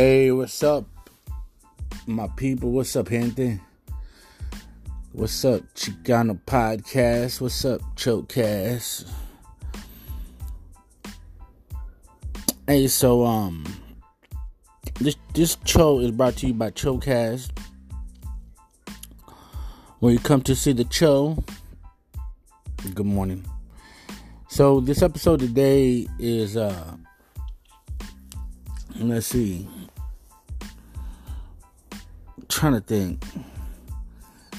Hey, what's up, my people? What's up, gente? What's up, Chicano Podcast? What's up, Chokecast? Hey, so um, this this show is brought to you by Chokecast, When you come to see the show. Good morning. So this episode today is uh, let's see trying to think.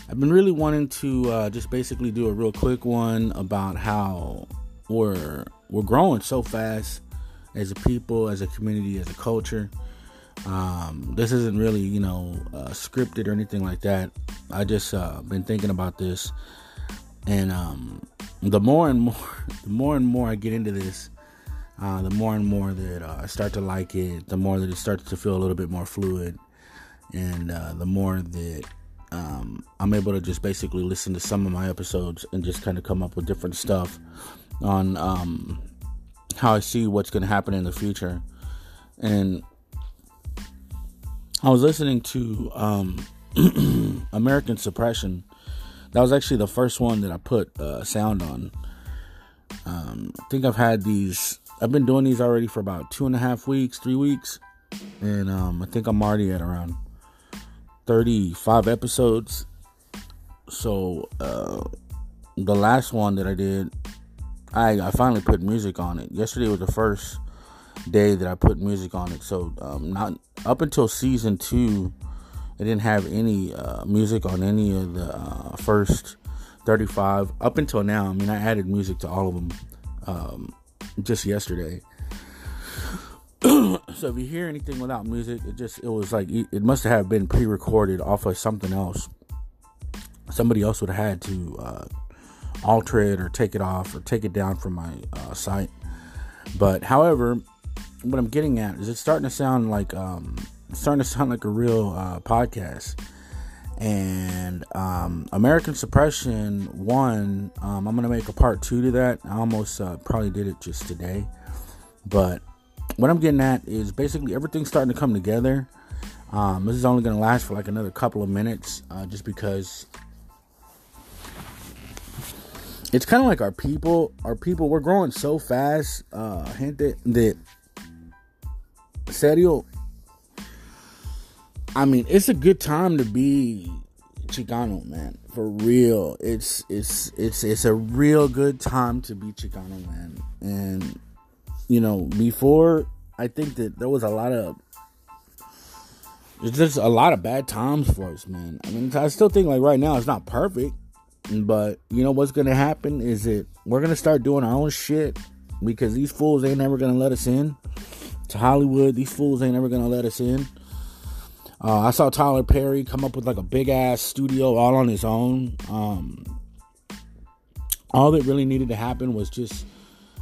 I've been really wanting to uh, just basically do a real quick one about how we're we're growing so fast as a people, as a community, as a culture. Um, this isn't really, you know, uh, scripted or anything like that. I just uh, been thinking about this, and um, the more and more, the more and more I get into this, uh, the more and more that uh, I start to like it, the more that it starts to feel a little bit more fluid and uh, the more that um, I'm able to just basically listen to some of my episodes and just kind of come up with different stuff on um, how I see what's going to happen in the future. And I was listening to um, American Suppression. That was actually the first one that I put uh, sound on. Um, I think I've had these. I've been doing these already for about two and a half weeks, three weeks, and um, I think I'm already at around 35 episodes. So uh, the last one that I did, I, I finally put music on it. Yesterday was the first day that I put music on it. So um, not up until season two, I didn't have any uh, music on any of the uh, first 35 up until now. I mean, I added music to all of them um, just yesterday. so if you hear anything without music, it just it was like it must have been pre-recorded off of something else. Somebody else would have had to uh, alter it or take it off or take it down from my uh, site. But however, what I'm getting at is it's starting to sound like um, starting to sound like a real uh, podcast. And um, American Suppression one, um, I'm gonna make a part two to that. I almost uh, probably did it just today, but what I'm getting at is basically everything's starting to come together. Um, this is only going to last for like another couple of minutes, uh, just because it's kind of like our people. Our people, we're growing so fast, uh, that serio. I mean, it's a good time to be Chicano, man. For real, it's it's it's it's a real good time to be Chicano, man, and you know, before I think that there was a lot of just a lot of bad times for us, man. I mean, I still think like right now it's not perfect, but you know what's gonna happen is that we're gonna start doing our own shit because these fools ain't never gonna let us in to Hollywood. These fools ain't ever gonna let us in. Uh, I saw Tyler Perry come up with like a big ass studio all on his own. Um, all that really needed to happen was just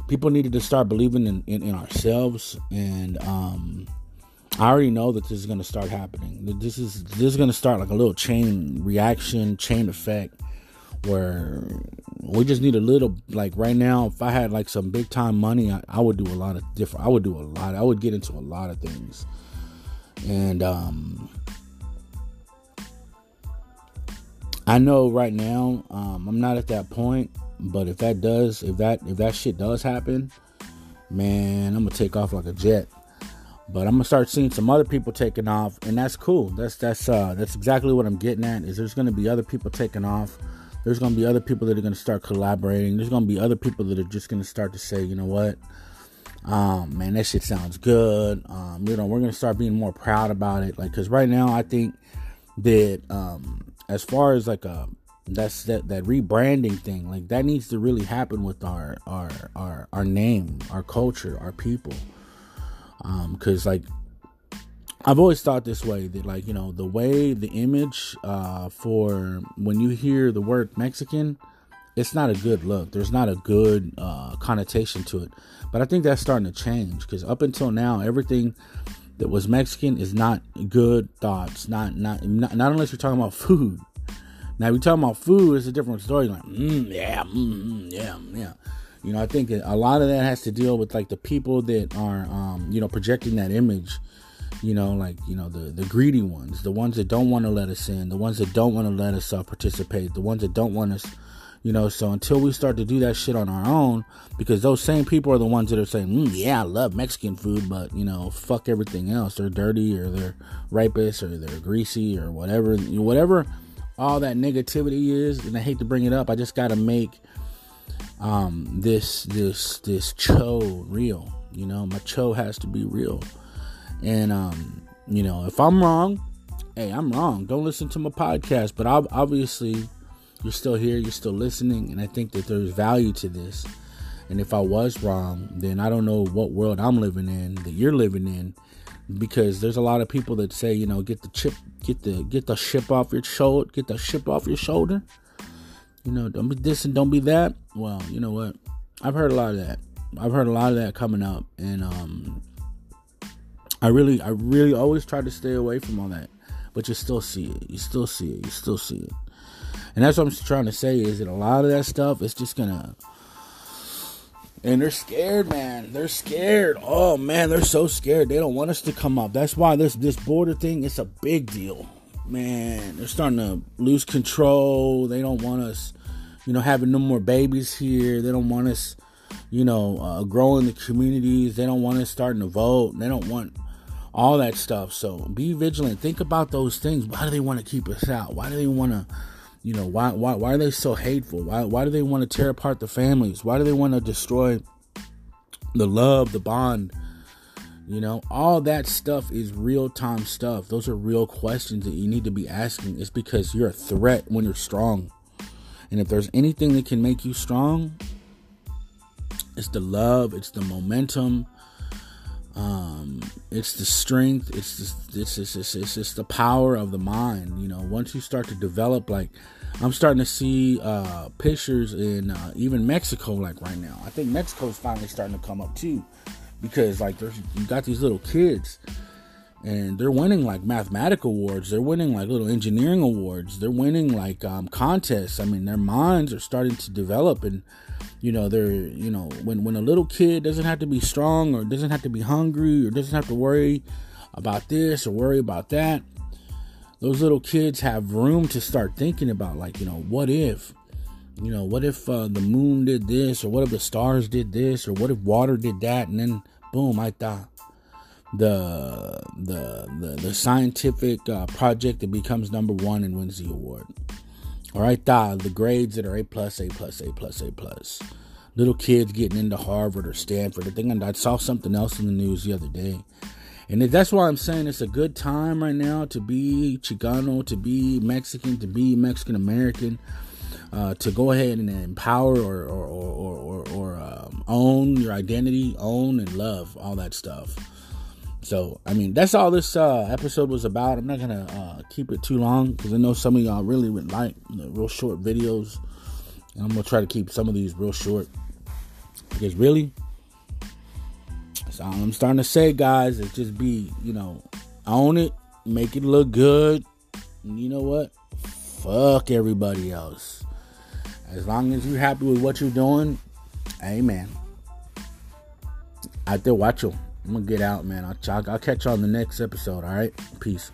people needed to start believing in, in, in ourselves and um, i already know that this is going to start happening. This is this is going to start like a little chain reaction chain effect where we just need a little like right now if i had like some big time money I, I would do a lot of different i would do a lot i would get into a lot of things. And um i know right now um, i'm not at that point but if that does, if that if that shit does happen, man, I'm gonna take off like a jet. But I'm gonna start seeing some other people taking off, and that's cool. That's that's uh that's exactly what I'm getting at. Is there's gonna be other people taking off. There's gonna be other people that are gonna start collaborating. There's gonna be other people that are just gonna start to say, you know what, um, man, that shit sounds good. Um, you know, we're gonna start being more proud about it. Like, cause right now I think that um, as far as like a that's that that rebranding thing like that needs to really happen with our our our our name our culture our people. Um because like i've always thought this way that like you know the way the image uh for when you hear the word mexican it's not a good look. There's not a good uh connotation to it. But i think that's starting to change because up until now everything that was mexican is not good thoughts not not not, not unless you're talking about food now, we talking about food, it's a different story. Like, mm, yeah, mm, mm, yeah, yeah. You know, I think a lot of that has to deal with like the people that are, um, you know, projecting that image. you know, like you know the the greedy ones, the ones that don't want to let us in, the ones that don't want to let us uh, participate, the ones that don't want us, you know. So until we start to do that shit on our own, because those same people are the ones that are saying, mm, "Yeah, I love Mexican food, but you know, fuck everything else. They're dirty, or they're rapists, or they're greasy, or whatever, whatever." All that negativity is, and I hate to bring it up. I just got to make um, this this this cho real. You know, my cho has to be real. And um, you know, if I'm wrong, hey, I'm wrong. Don't listen to my podcast. But obviously, you're still here. You're still listening, and I think that there's value to this. And if I was wrong, then I don't know what world I'm living in that you're living in, because there's a lot of people that say, you know, get the chip, get the get the ship off your shoulder, get the ship off your shoulder. You know, don't be this and don't be that. Well, you know what? I've heard a lot of that. I've heard a lot of that coming up, and um, I really, I really always try to stay away from all that. But you still see it. You still see it. You still see it. And that's what I'm trying to say is that a lot of that stuff is just gonna. And they're scared, man. They're scared. Oh man, they're so scared. They don't want us to come up. That's why this this border thing is a big deal. Man, they're starting to lose control. They don't want us, you know, having no more babies here. They don't want us, you know, uh, growing the communities. They don't want us starting to vote. They don't want all that stuff. So be vigilant. Think about those things. Why do they want to keep us out? Why do they want to, you know, why why why are they so hateful? Why why do they want to tear apart the families? Why do they want to destroy the love, the bond? You know, all that stuff is real time stuff. Those are real questions that you need to be asking. It's because you're a threat when you're strong. And if there's anything that can make you strong, it's the love, it's the momentum, um, it's the strength. It's just, it's it's, it's the power of the mind. You know, once you start to develop, like I'm starting to see uh, pictures in uh, even Mexico, like right now. I think Mexico's finally starting to come up too, because like there's you got these little kids, and they're winning like mathematical awards. They're winning like little engineering awards. They're winning like um, contests. I mean, their minds are starting to develop and you know they're you know when when a little kid doesn't have to be strong or doesn't have to be hungry or doesn't have to worry about this or worry about that those little kids have room to start thinking about like you know what if you know what if uh, the moon did this or what if the stars did this or what if water did that? And then boom i thought the the the, the scientific uh, project that becomes number one and wins the award all right, the grades that are A plus, A plus, A plus, A plus. Little kids getting into Harvard or Stanford. I think I saw something else in the news the other day. And that's why I'm saying it's a good time right now to be Chicano, to be Mexican, to be Mexican American, uh, to go ahead and empower or, or, or, or, or um, own your identity, own and love all that stuff. So, I mean, that's all this uh, episode was about. I'm not gonna uh, keep it too long because I know some of y'all really would like real short videos, and I'm gonna try to keep some of these real short because really, that's all I'm starting to say, guys. Is just be, you know, own it, make it look good, and you know what? Fuck everybody else. As long as you're happy with what you're doing, amen. Out there, watch them. I'm gonna get out, man. I'll, I'll catch you on the next episode. All right, peace.